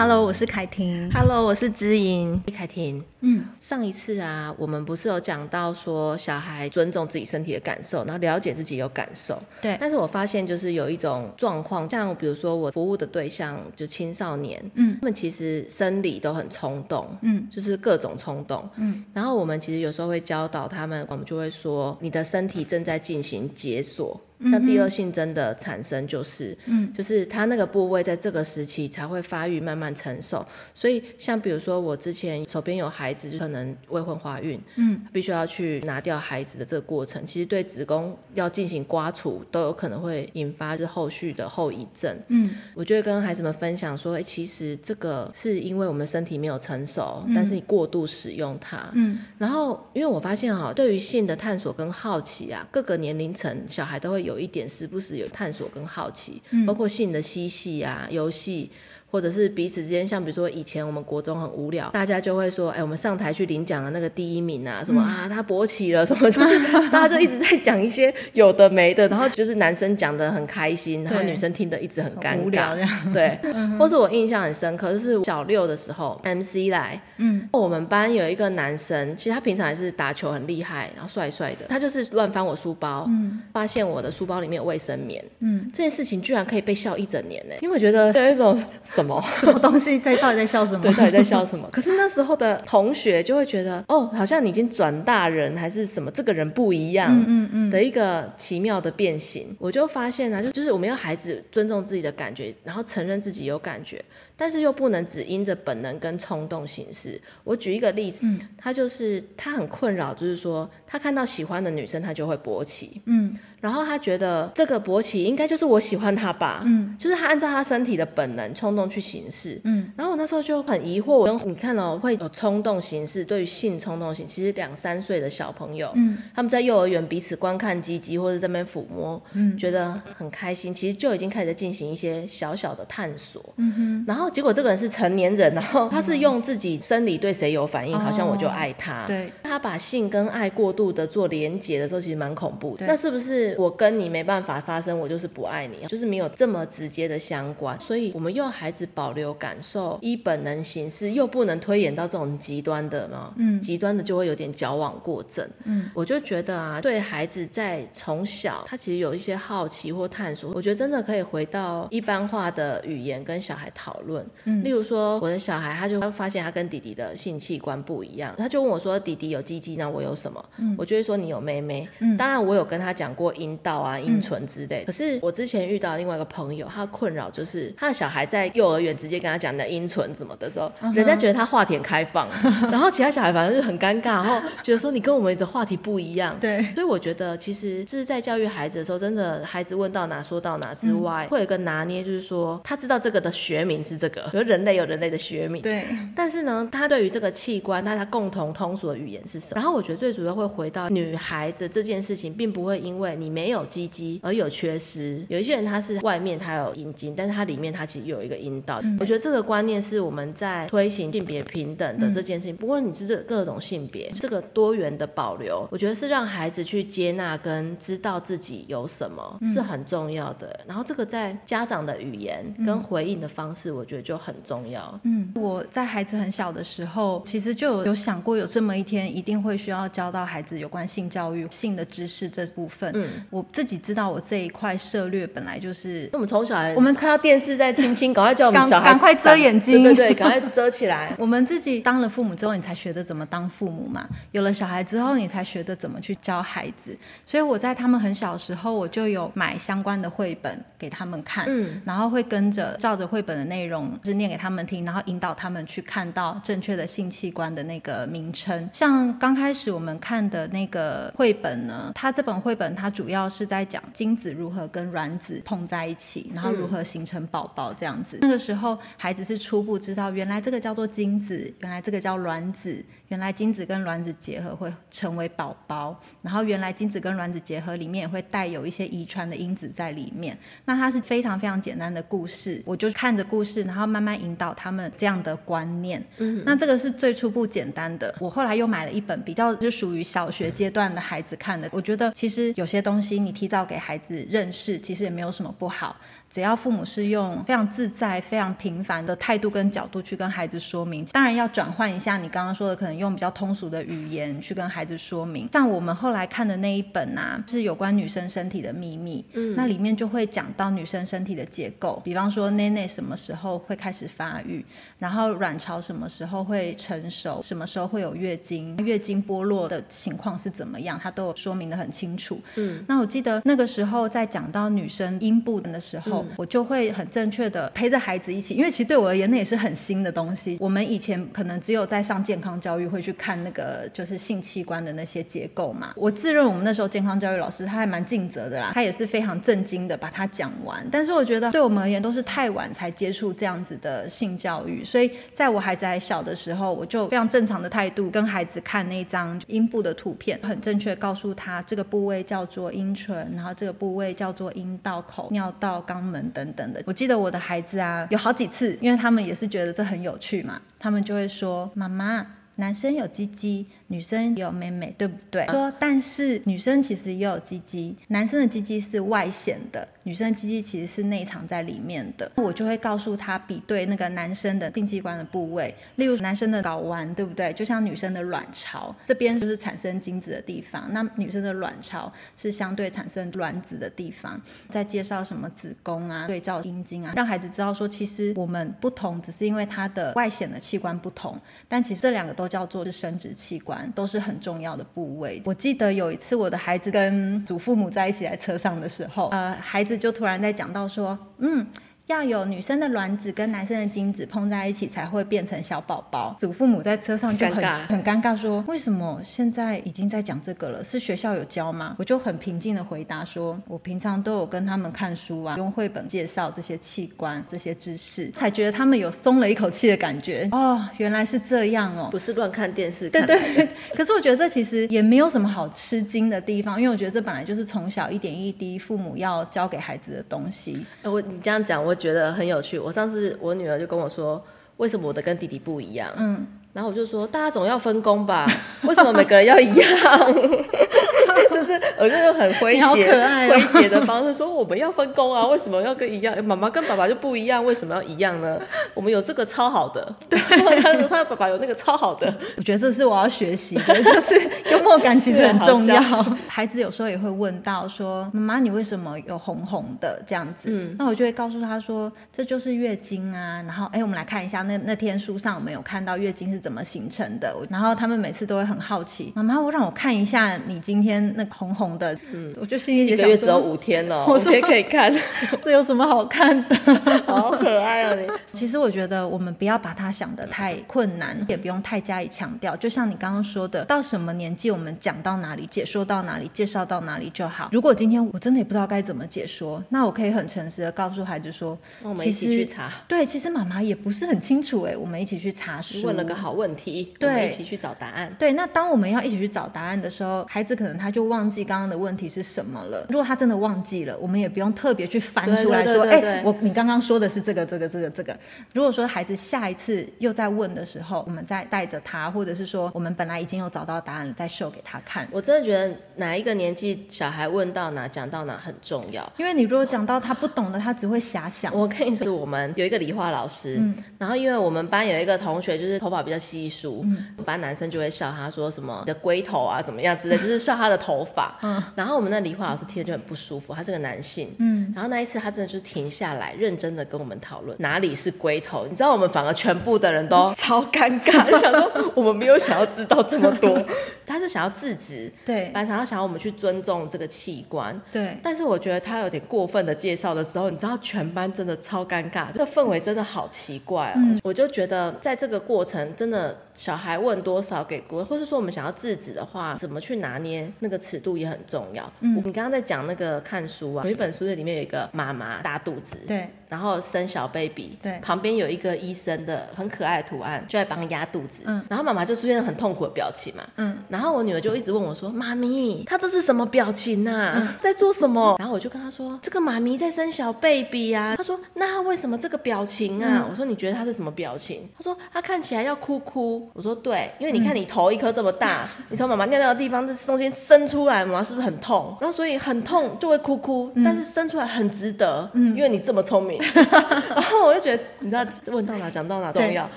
Hello，我是凯婷。Hello，我是知音。凯婷，嗯，上一次啊，我们不是有讲到说小孩尊重自己身体的感受，然后了解自己有感受。对。但是我发现就是有一种状况，像比如说我服务的对象就青少年，嗯，他们其实生理都很冲动，嗯，就是各种冲动，嗯。然后我们其实有时候会教导他们，我们就会说，你的身体正在进行解锁。像第二性征的产生，就是，嗯，就是他那个部位在这个时期才会发育，慢慢成熟。所以，像比如说我之前手边有孩子，就可能未婚怀孕，嗯，必须要去拿掉孩子的这个过程，其实对子宫要进行刮除，都有可能会引发是后续的后遗症。嗯，我就会跟孩子们分享说，哎，其实这个是因为我们身体没有成熟，但是你过度使用它。嗯，然后因为我发现哈，对于性的探索跟好奇啊，各个年龄层小孩都会有一点，时不时有探索跟好奇，嗯、包括性的嬉戏啊、游戏。或者是彼此之间，像比如说以前我们国中很无聊，大家就会说，哎、欸，我们上台去领奖的那个第一名啊，什么、嗯、啊，他勃起了，什么就是 大家就一直在讲一些有的没的，然后就是男生讲的很开心，然后女生听得一直很尴尬，无聊这样。对，或是我印象很深刻，就是小六的时候，MC 来，嗯，我们班有一个男生，其实他平常也是打球很厉害，然后帅帅的，他就是乱翻我书包，嗯，发现我的书包里面有卫生棉，嗯，这件事情居然可以被笑一整年呢，因为我觉得 有一种。什么什么东西在？到底在笑什么？对，到底在笑什么？可是那时候的同学就会觉得，哦，好像你已经转大人，还是什么？这个人不一样，嗯嗯的一个奇妙的变形。嗯嗯、我就发现呢、啊，就就是我们要孩子尊重自己的感觉，然后承认自己有感觉，但是又不能只因着本能跟冲动行事。我举一个例子，嗯、他就是他很困扰，就是说他看到喜欢的女生，他就会勃起，嗯。然后他觉得这个勃起应该就是我喜欢他吧，嗯，就是他按照他身体的本能冲动去行事，嗯。然后我那时候就很疑惑，我跟你看哦，会有冲动行事，对于性冲动性，其实两三岁的小朋友，嗯，他们在幼儿园彼此观看鸡鸡或者在那边抚摸，嗯，觉得很开心，其实就已经开始进行一些小小的探索，嗯哼。然后结果这个人是成年人，然后他是用自己生理对谁有反应，嗯、好像我就爱他，对。他把性跟爱过度的做连结的时候，其实蛮恐怖的。那是不是？我跟你没办法发生，我就是不爱你，就是没有这么直接的相关。所以，我们用孩子保留感受，依本能行事，又不能推演到这种极端的嘛。嗯，极端的就会有点矫枉过正。嗯，我就觉得啊，对孩子在从小，他其实有一些好奇或探索，我觉得真的可以回到一般化的语言跟小孩讨论。嗯，例如说，我的小孩他就发现他跟弟弟的性器官不一样，他就问我说：“弟弟有鸡鸡，那我有什么？”嗯，我就会说：“你有妹妹。”嗯，当然我有跟他讲过阴道啊、阴唇之类的。可是我之前遇到另外一个朋友，他的困扰就是他的小孩在幼儿园直接跟他讲的阴唇怎么的时候，人家觉得他话题很开放，然后其他小孩反正就很尴尬，然后觉得说你跟我们的话题不一样。对，所以我觉得其实就是在教育孩子的时候，真的孩子问到哪说到哪之外，会有一个拿捏，就是说他知道这个的学名是这个，比如人类有人类的学名。对，但是呢，他对于这个器官，他他共同通俗的语言是什么？然后我觉得最主要会回到女孩子这件事情，并不会因为你没有鸡鸡而有缺失。有一些人他是外面他有阴茎，但是他里面他其实有一个阴道。嗯、我觉得这个观念是我们在推行性别平等的这件事情。嗯、不过你是这各种性别，这个多元的保留，我觉得是让孩子去接纳跟知道自己有什么、嗯、是很重要的。然后这个在家长的语言跟回应的方式，我觉得就很重要。嗯，我在孩子很小的时候，其实就有有想过有这么一天，一定会需要教到孩子有关性教育、性的知识这部分。嗯，我自己知道我这一块涉略本来就是，我们从小我们看到电视在亲亲，赶快叫我们小孩赶快遮眼睛，对对对，赶快遮起来。我们自己当了父母之后，你才学得怎么当父母嘛。有了小孩之后，你才学得怎么去教孩子。所以我在他们很小的时候，我就有买相关的绘本给他们看，嗯，然后会跟着照着绘本的内容，就是念给他们听，然后引导他们去看到正确的性器官的那个名称。像刚开始我们看的那个绘本呢，它这本绘本它主要是在讲精子如何跟卵子碰在一起，然后如何形成宝宝这样子。嗯、那个时候孩子是初步知道，原来这个叫做精子，原来这个叫卵子，原来精子跟卵子结合会成为宝宝，然后原来精子跟卵子结合里面也会带有一些遗传的因子在里面。那它是非常非常简单的故事，我就看着故事，然后慢慢引导他们这样的观念。嗯，那这个是最初步简单的。我后来又买了一本比较就属于小学阶段的孩子看的。我觉得其实有些东西你提早给孩子认识，其实也没有什么不好。只要父母是用非常自在、非常平凡的态度跟角度去跟孩子说明，当然要转换一下你刚刚说的，可能用比较通俗的语言去跟孩子说明。像我们后来看的那一本啊，是有关女生身体的秘密，嗯，那里面就会讲到女生身体的结构，比方说内内什么时候会开始发育，然后卵巢什么时候会成熟，什么时候会有月经，月经剥落的情况是怎么样，它都有说明的很清楚。嗯，那我记得那个时候在讲到女生阴部的时候。我就会很正确的陪着孩子一起，因为其实对我而言那也是很新的东西。我们以前可能只有在上健康教育会去看那个就是性器官的那些结构嘛。我自认我们那时候健康教育老师他还蛮尽责的啦，他也是非常震惊的把它讲完。但是我觉得对我们而言都是太晚才接触这样这样子的性教育，所以在我孩子还小的时候，我就非常正常的态度跟孩子看那张阴部的图片，很正确告诉他这个部位叫做阴唇，然后这个部位叫做阴道口、尿道、肛门。等等的，我记得我的孩子啊，有好几次，因为他们也是觉得这很有趣嘛，他们就会说：“妈妈，男生有鸡鸡。”女生也有妹妹，对不对？说，但是女生其实也有鸡鸡，男生的鸡鸡是外显的，女生的鸡鸡其实是内藏在里面的。我就会告诉他比对那个男生的性器官的部位，例如男生的睾丸，对不对？就像女生的卵巢，这边就是产生精子的地方，那女生的卵巢是相对产生卵子的地方。再介绍什么子宫啊，对照阴茎啊，让孩子知道说，其实我们不同，只是因为它的外显的器官不同，但其实这两个都叫做是生殖器官。都是很重要的部位。我记得有一次，我的孩子跟祖父母在一起在车上的时候，呃，孩子就突然在讲到说，嗯。要有女生的卵子跟男生的精子碰在一起才会变成小宝宝。祖父母在车上就很尴，很尴尬，说为什么现在已经在讲这个了？是学校有教吗？我就很平静的回答说，我平常都有跟他们看书啊，用绘本介绍这些器官、这些知识，才觉得他们有松了一口气的感觉。哦，原来是这样哦，不是乱看电视看。对对。可是我觉得这其实也没有什么好吃惊的地方，因为我觉得这本来就是从小一点一滴父母要教给孩子的东西。我你这样讲，我。觉得很有趣。我上次我女儿就跟我说，为什么我的跟弟弟不一样？嗯，然后我就说，大家总要分工吧？为什么每个人要一样？就是我就用很诙谐、诙谐的方式说，我们要分工啊？为什么要跟一样？妈妈跟爸爸就不一样，为什么要一样呢？我们有这个超好的，对，他说他爸爸有那个超好的。我觉得这是我要学习的，就是幽默感其实很重要。孩子有时候也会问到说，妈妈你为什么有红红的这样子？嗯，那我就会告诉他说，这就是月经啊。然后哎，我们来看一下那那天书上我们有看到月经是怎么形成的。然后他们每次都会很好奇，妈妈我让我看一下你今天。那个红红的，嗯，我就心里想，一个月只有五天哦，我也可以看，这有什么好看的？好可爱啊你！其实我觉得我们不要把它想得太困难，也不用太加以强调。就像你刚刚说的，到什么年纪我们讲到哪里，解说到哪里，介绍到哪里就好。如果今天我真的也不知道该怎么解说，那我可以很诚实的告诉孩子说，我们一起去查。对，其实妈妈也不是很清楚哎，我们一起去查书。问了个好问题，对，我们一起去找答案。对，那当我们要一起去找答案的时候，孩子可能他就。忘记刚刚的问题是什么了。如果他真的忘记了，我们也不用特别去翻出来说，哎，我你刚刚说的是这个这个这个这个。如果说孩子下一次又在问的时候，我们再带着他，或者是说我们本来已经有找到答案了，再秀给他看。我真的觉得哪一个年纪小孩问到哪讲到哪很重要，因为你如果讲到他不懂的，他只会遐想。我跟你说，我们有一个理化老师，嗯、然后因为我们班有一个同学就是头发比较稀疏，嗯、班男生就会笑他说什么你的龟头啊怎么样之类，就是笑他的头。发，嗯，然后我们那理化老师听着就很不舒服，他是个男性，嗯，然后那一次他真的就是停下来，认真的跟我们讨论哪里是龟头，你知道我们反而全部的人都 超尴尬，就想说我们没有想要知道这么多，他是想要制止，对，班长他想要我们去尊重这个器官，对，但是我觉得他有点过分的介绍的时候，你知道全班真的超尴尬，这个氛围真的好奇怪哦，嗯，我就觉得在这个过程真的小孩问多少给国，或是说我们想要制止的话，怎么去拿捏那个。尺度也很很重要。嗯，你刚刚在讲那个看书啊，有一本书的里面有一个妈妈大肚子，对，然后生小 baby，对，旁边有一个医生的很可爱的图案，就在帮压肚子，嗯，然后妈妈就出现很痛苦的表情嘛，嗯，然后我女儿就一直问我说：“妈咪，她这是什么表情啊？嗯、在做什么？”然后我就跟她说：“这个妈咪在生小 baby 啊。”她说：“那她为什么这个表情啊？”嗯、我说：“你觉得她是什么表情？”她说：“她看起来要哭哭。”我说：“对，因为你看你头一颗这么大，嗯、你从妈妈尿尿的地方这中间伸出来，妈妈是不是很痛？然后所以很痛就会哭哭，嗯、但是生出来很值得，嗯，因为你这么聪明。嗯”然后我就觉得，你知道问到哪讲到哪重要。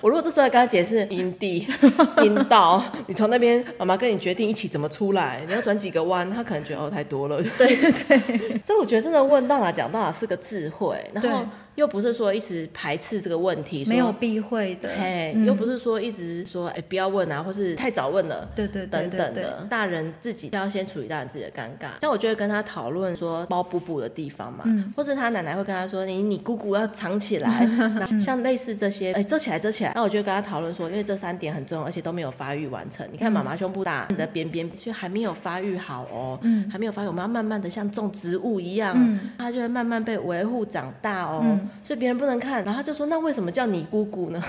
我如果这时候跟他解释阴蒂、阴道，你从那边妈妈跟你决定一起怎么出来，你要转几个弯，他可能觉得哦太多了。对对对，所以我觉得真的问到哪讲到哪是个智慧，然后。又不是说一直排斥这个问题，没有避讳的，嘿，又不是说一直说哎不要问啊，或是太早问了，对对对，等等的，大人自己要先处理大人自己的尴尬。像我就会跟他讨论说包补补的地方嘛，或是他奶奶会跟他说你你姑姑要藏起来，像类似这些，哎遮起来遮起来，那我就会跟他讨论说，因为这三点很重要，而且都没有发育完成。你看妈妈胸部大，你的边边就还没有发育好哦，嗯，还没有发育，我们要慢慢的像种植物一样，它就会慢慢被维护长大哦，所以别人不能看。然后他就说：“那为什么叫你姑姑呢？”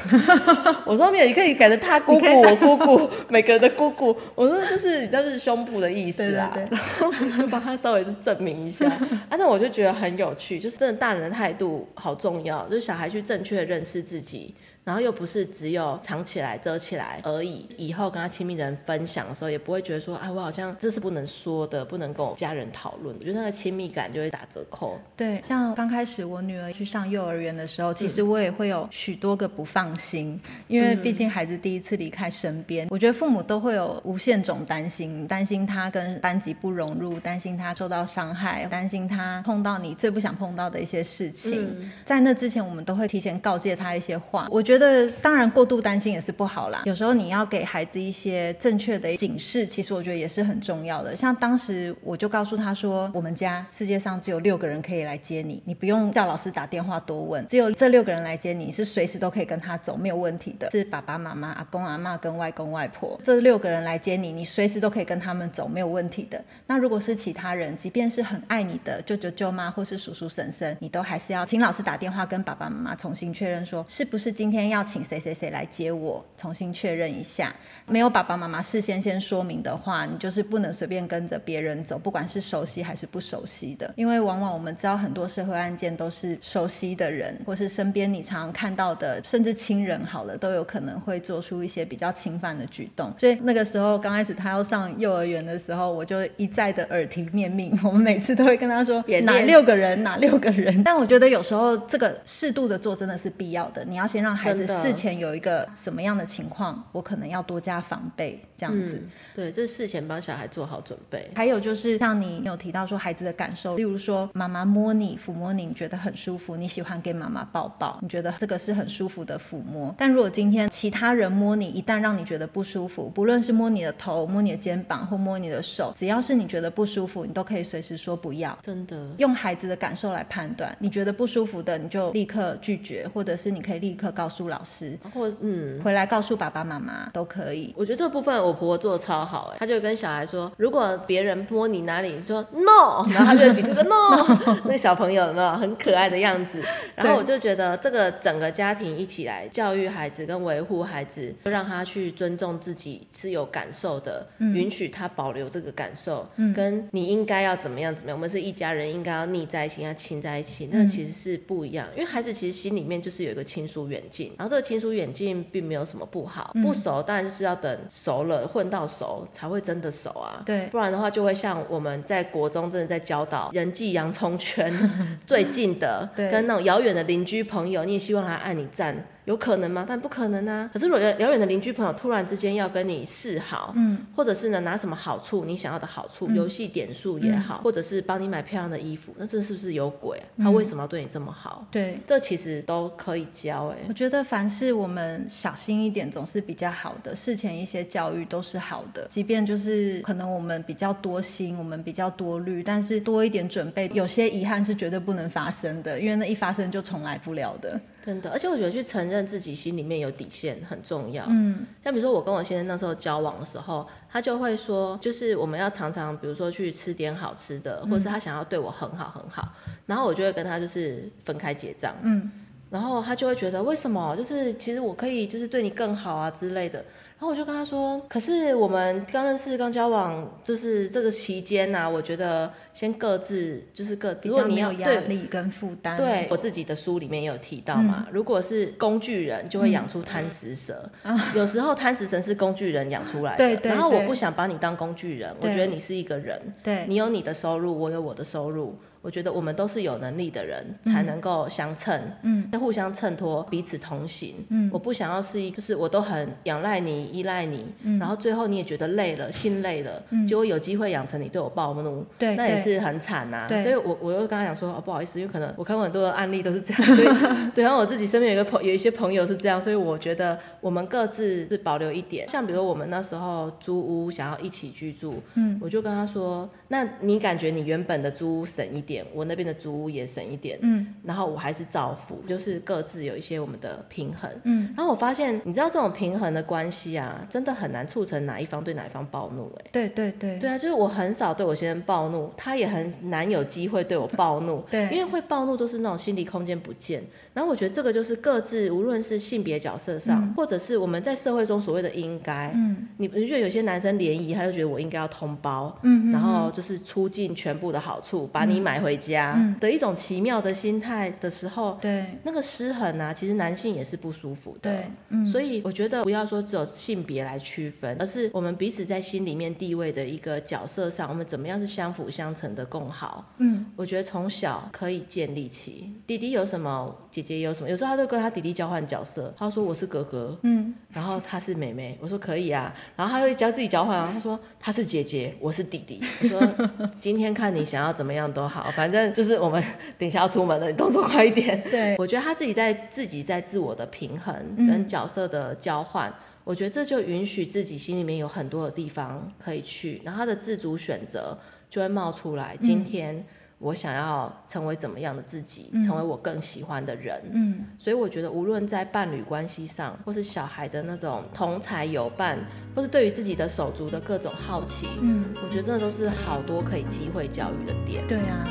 我说：“没有，你可以改成他姑姑，我姑姑，每个人的姑姑。”我说：“这是，这是胸部的意思啊。”对对对，然后帮他稍微是证明一下。啊，那我就觉得很有趣，就是真的大人的态度好重要，就是小孩去正确的认识自己。然后又不是只有藏起来、遮起来而已。以后跟他亲密的人分享的时候，也不会觉得说，哎，我好像这是不能说的，不能跟我家人讨论。我觉得那个亲密感就会打折扣。对，像刚开始我女儿去上幼儿园的时候，其实我也会有许多个不放心，嗯、因为毕竟孩子第一次离开身边，嗯、我觉得父母都会有无限种担心，担心他跟班级不融入，担心他受到伤害，担心他碰到你最不想碰到的一些事情。嗯、在那之前，我们都会提前告诫他一些话。我觉得。觉得当然过度担心也是不好啦。有时候你要给孩子一些正确的警示，其实我觉得也是很重要的。像当时我就告诉他说，我们家世界上只有六个人可以来接你，你不用叫老师打电话多问，只有这六个人来接你，是随时都可以跟他走，没有问题的。是爸爸妈妈、阿公阿嬷跟外公外婆这六个人来接你，你随时都可以跟他们走，没有问题的。那如果是其他人，即便是很爱你的舅舅舅妈或是叔叔婶婶，你都还是要请老师打电话跟爸爸妈妈重新确认说，是不是今天要请谁谁谁来接我，重新确认一下。没有爸爸妈妈事先先说明的话，你就是不能随便跟着别人走，不管是熟悉还是不熟悉的。因为往往我们知道很多社会案件都是熟悉的人，或是身边你常常看到的，甚至亲人好了，都有可能会做出一些比较侵犯的举动。所以那个时候刚开始他要上幼儿园的时候，我就一再的耳提面命，我们每次都会跟他说 哪六个人，哪六个人。但我觉得有时候这个适度的做真的是必要的，你要先让孩子事前。有一个什么样的情况，我可能要多加防备，这样子。嗯、对，这是事前帮小孩做好准备。还有就是像你有提到说孩子的感受，例如说妈妈摸你、抚摸你，你觉得很舒服，你喜欢给妈妈抱抱，你觉得这个是很舒服的抚摸。但如果今天其他人摸你，一旦让你觉得不舒服，不论是摸你的头、摸你的肩膀或摸你的手，只要是你觉得不舒服，你都可以随时说不要。真的，用孩子的感受来判断，你觉得不舒服的，你就立刻拒绝，或者是你可以立刻告诉老师。或嗯，回来告诉爸爸妈妈都可以。我觉得这部分我婆婆做的超好哎，她就跟小孩说，如果别人摸你哪里，你说 no，然后她就比这个 no，那小朋友有没有很可爱的样子？然后我就觉得这个整个家庭一起来教育孩子跟维护孩子，就让他去尊重自己是有感受的，嗯、允许他保留这个感受，嗯、跟你应该要怎么样怎么样，我们是一家人，应该要腻在一起，要亲在一起，那其实是不一样，因为孩子其实心里面就是有一个亲疏远近，然后这个亲疏远近。并没有什么不好，不熟当然就是要等熟了，混到熟才会真的熟啊。对，不然的话就会像我们在国中真的在教导人际洋葱圈 最近的，对跟那种遥远的邻居朋友，你也希望他按你赞。有可能吗？但不可能啊！可是，如果遥远的邻居朋友突然之间要跟你示好，嗯，或者是呢拿什么好处，你想要的好处，游戏、嗯、点数也好，嗯、或者是帮你买漂亮的衣服，那这是不是有鬼？嗯、他为什么要对你这么好？对，这其实都可以教哎。我觉得凡是我们小心一点，总是比较好的。事前一些教育都是好的，即便就是可能我们比较多心，我们比较多虑，但是多一点准备，有些遗憾是绝对不能发生的，因为那一发生就重来不了的。真的，而且我觉得去承认自己心里面有底线很重要。嗯，像比如说我跟我先生那时候交往的时候，他就会说，就是我们要常常，比如说去吃点好吃的，或是他想要对我很好很好，然后我就会跟他就是分开结账。嗯，然后他就会觉得为什么？就是其实我可以就是对你更好啊之类的。然后我就跟他说，可是我们刚认识、刚交往，就是这个期间呢、啊，我觉得先各自就是各自，如果你有压力跟负担，对我自己的书里面也有提到嘛，嗯、如果是工具人，就会养出贪食蛇。嗯、有时候贪食蛇是工具人养出来的。对，对对。然后我不想把你当工具人，我觉得你是一个人。对。你有你的收入，我有我的收入。我觉得我们都是有能力的人，才能够相衬，嗯，互相衬托，彼此同行。嗯，我不想要是一，就是我都很仰赖你、依赖你，嗯，然后最后你也觉得累了、心累了，嗯，结果有机会养成你对我暴怒，对，那也是很惨呐。对，所以我我又跟他讲说，哦，不好意思，因为可能我看过很多的案例都是这样，所以 对，然后我自己身边有一个朋有一些朋友是这样，所以我觉得我们各自是保留一点。像比如我们那时候租屋想要一起居住，嗯，我就跟他说，那你感觉你原本的租屋省一点。我那边的租屋也省一点，嗯，然后我还是照付，就是各自有一些我们的平衡，嗯，然后我发现，你知道这种平衡的关系啊，真的很难促成哪一方对哪一方暴怒，哎，对对对，对啊，就是我很少对我先生暴怒，他也很难有机会对我暴怒，对，因为会暴怒都是那种心理空间不见，然后我觉得这个就是各自，无论是性别角色上，或者是我们在社会中所谓的应该，嗯，你不觉得有些男生联谊，他就觉得我应该要通包，嗯，然后就是出尽全部的好处，把你买回。回家的一种奇妙的心态的时候，对那个失衡啊，其实男性也是不舒服的。对，嗯，所以我觉得不要说只有性别来区分，而是我们彼此在心里面地位的一个角色上，我们怎么样是相辅相成的共好。嗯，我觉得从小可以建立起。弟弟有什么，姐姐有什么，有时候他就跟他弟弟交换角色，他说我是哥哥，嗯，然后他是妹妹，我说可以啊，然后他会教自己交换啊，他说他是姐姐，我是弟弟，我说 今天看你想要怎么样都好。反正就是我们 等一下要出门了，你动作快一点。对，我觉得他自己在自己在自我的平衡跟角色的交换，嗯、我觉得这就允许自己心里面有很多的地方可以去，然后他的自主选择就会冒出来。今天我想要成为怎么样的自己，嗯、成为我更喜欢的人。嗯，所以我觉得无论在伴侣关系上，或是小孩的那种同才有伴，或是对于自己的手足的各种好奇，嗯，我觉得这都是好多可以机会教育的点。对啊。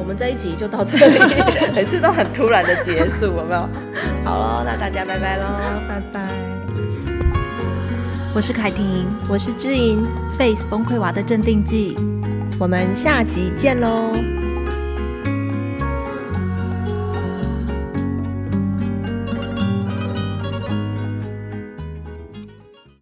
我们这一集就到这里，每次都很突然的结束，有没有？好了，那大家拜拜喽，拜拜。我是凯婷，我是知音，Face 崩溃娃的镇定剂，我们下集见喽。